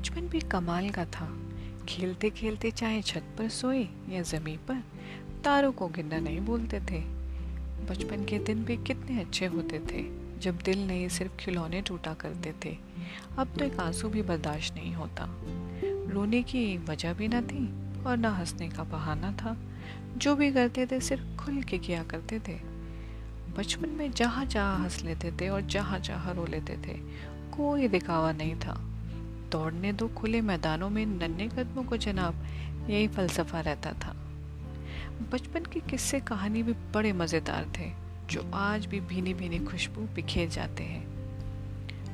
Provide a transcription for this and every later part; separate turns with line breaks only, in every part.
बचपन भी कमाल का था। खेलते खेलते चाहे छत पर सोए या ज़मीन पर, तारों को गिनना नहीं बोलते थे। बचपन के दिन भी कितने अच्छे होते थे, जब दिल नहीं सिर्फ़ खिलौने टूटा करते थे। अब तो एक आँसू भी बर्दाश्त नहीं होता। रोने की वजह भी न थी और न हंसने का बहाना था। जो भी करते थे सिर्फ़ खुल के किया करते थे। बचपन में जहाँ जहाँ हंस लेते थे और जहाँ जहाँ रो लेते थे, कोई दिखावा नहीं था। दौड़ने दो खुले मैदानों में नन्हे कदमों को जनाब, यही फलसफा रहता था। बचपन के किस्से कहानी भी बड़े मज़ेदार थे, जो आज भी भीनी भीनी खुशबू बिखेर जाते हैं।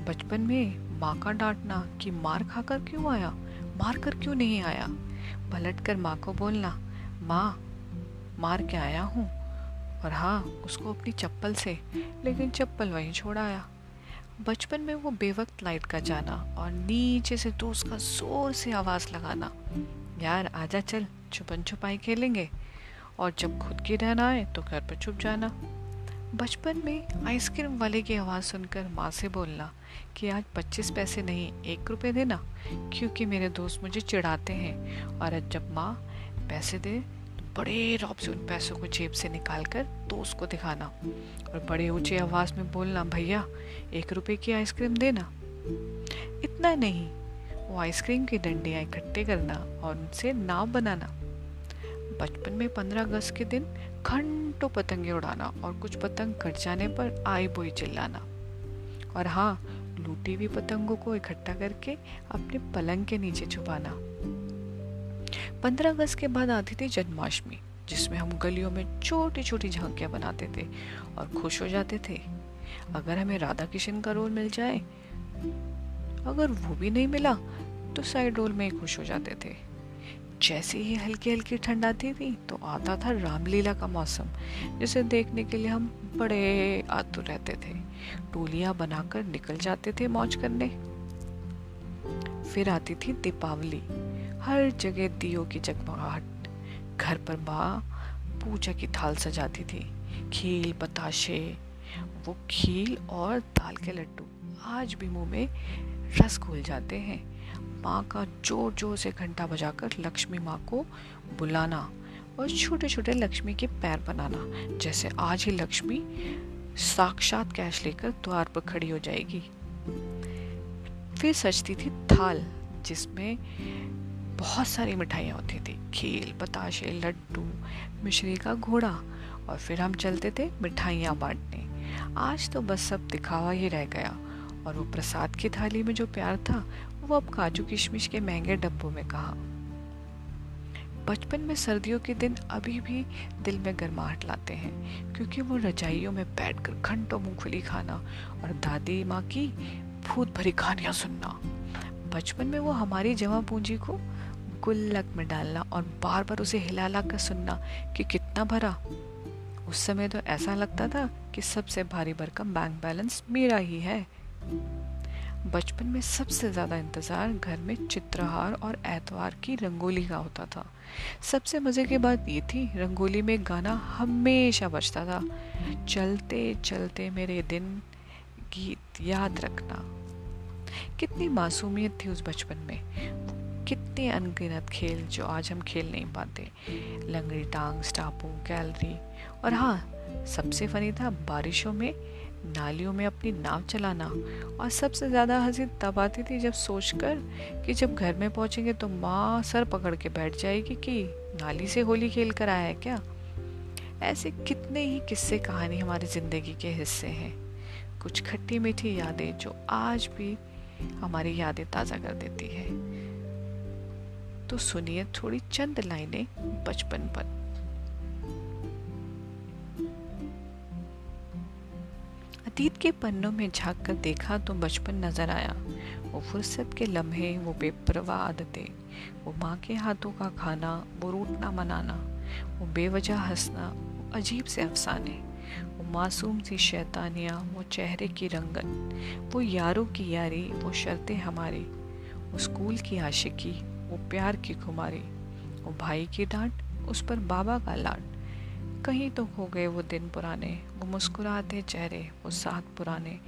बचपन में माँ का डांटना कि मार खाकर क्यों आया, मार कर क्यों नहीं आया? पलट कर माँ को बोलना, माँ, मार के आया हूँ। और हाँ उसको अपनी चप्पल से, लेकिन चप्पल वहीं छोड़ आया। बचपन में वो बेवक्त लाइट का जाना और नीचे से तो उसका ज़ोर से आवाज़ लगाना। यार, आजा चल, छुपन छुपाई खेलेंगे। और जब खुद की रहना आए तो घर पर छुप जाना। बचपन में आइसक्रीम वाले की आवाज़ सुनकर माँ से बोलना कि आज पच्चीस पैसे नहीं, एक रुपये देना, क्योंकि मेरे दोस्त मुझे चिढ़ाते हैं। और जब माँ पैसे दे बड़े रौब से उन पैसों को जेब से निकाल कर दोस्त को दिखाना और बड़े ऊँचे आवाज़ में बोलना, भैया, एक रुपए की आइसक्रीम देना। इतना नहीं, वो आइसक्रीम की डंडियाँ इकट्ठे करना और उनसे नाव बनाना। बचपन में पंद्रह अगस्त के दिन घंटों पतंगे उड़ाना और कुछ पतंग कट जाने पर आई बोई चिल्लाना। और हाँ लूटी हुई पतंगों को इकट्ठा करके अपने पलंग के नीचे छुपाना। पंद्रह अगस्त के बाद आती थी जन्माष्टमी, जिसमें हम गलियों में छोटी छोटी झांकियाँ बनाते थे और खुश हो जाते थे। अगर हमें राधा किशन का रोल मिल जाए, अगर वो भी नहीं मिला तो साइड रोल में ही खुश हो जाते थे। जैसे ही हल्की हल्की ठंड आती थी तो आता था रामलीला का मौसम, जिसे देखने के लिए हम बड़े आतुर रहते थे। टोलियाँ बनाकर निकल जाते थे मौज करने। फिर आती थी दीपावली हर जगह दियो की जगमगाहट घर पर माँ पूजा की थाल सजाती थी। खील, बताशे, वो खील और दाल के लड्डू आज भी मुँह में रस घुल जाते हैं। माँ का ज़ोर ज़ोर से घंटा बजाकर लक्ष्मी माँ को बुलाना और छोटे छोटे लक्ष्मी के पैर बनाना, जैसे आज ही लक्ष्मी साक्षात कैश लेकर द्वार पर खड़ी हो जाएगी। फिर सजती थी थाल, जिसमें बहुत सारी मिठाइयाँ होती थी। खील बताशे लड्डू, मिश्री का घोड़ा और फिर हम चलते थे मिठाइयाँ बांटने। आज तो बस सब दिखावा ही रह गया और वो प्रसाद की थाली में जो प्यार था, वो अब काजू किशमिश के महँगे डब्बों में कहा। बचपन में सर्दियों के दिन अभी भी दिल में गर्माहट लाते हैं, क्योंकि वो रजाइयों में बैठकर घंटों मूंगफली खाना और दादी, माँ की भूत भरी कहानियाँ सुनना। बचपन में वो हमारी जमा पूंजी को गुल्लक में डालना और बार बार उसे हिला ला कर सुनना कि कितना भरा। उस समय तो ऐसा लगता था कि सबसे भारी भरकम बैंक बैलेंस मेरा ही है। बचपन में सबसे ज़्यादा इंतज़ार घर में चित्रहार और एतवार की रंगोली का होता था। सबसे मज़े की बात ये थी, रंगोली में गाना हमेशा बजता था। चलते चलते मेरे दिन गीत याद रखना। कितनी मासूमियत थी उस बचपन में। कितने अनगिनत खेल जो आज हम खेल नहीं पाते। लंगड़ी टांग, स्टापू, गैलरी। और हाँ सबसे फनी था बारिशों में नालियों में अपनी नाव चलाना। और सबसे ज़्यादा हँसी तब आती थी जब सोचकर कि जब घर में पहुँचेंगे तो माँ सर पकड़ के बैठ जाएगी कि नाली से होली खेल कर आया है क्या? ऐसे कितने ही किस्से कहानी हमारी ज़िंदगी के हिस्से हैं। कुछ खट्टी मीठी यादें जो आज भी हमारी यादें ताज़ा कर देती है। तो सुनिए थोड़ी चंद लाइनें बचपन पर। अतीत के पन्नों में झाँक कर देखा तो बचपन नज़र आया। वो फुर्सत के लम्हे, वो बेपरवाह आदतें, वो माँ के हाथों का खाना, वो रूटना मनाना, वो बेवजह हंसना, वो अजीब से अफसाने, वो मासूम सी शैतानियाँ, वो चेहरे की रंगत, वो यारों की यारी, वो शर्तें हमारी, वो स्कूल की आशिकी वो प्यार की खुमारी, वो भाई की डांट, उस पर बाबा का लाड। कहीं तो हो गए वो दिन पुराने, वो मुस्कुराते चेहरे, वो साथ पुराने।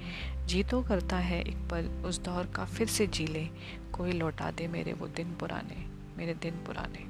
जी तो करता है एक पल, उस दौर का फिर से जी ले। कोई लौटा दे मेरे वो दिन पुराने, मेरे दिन पुराने।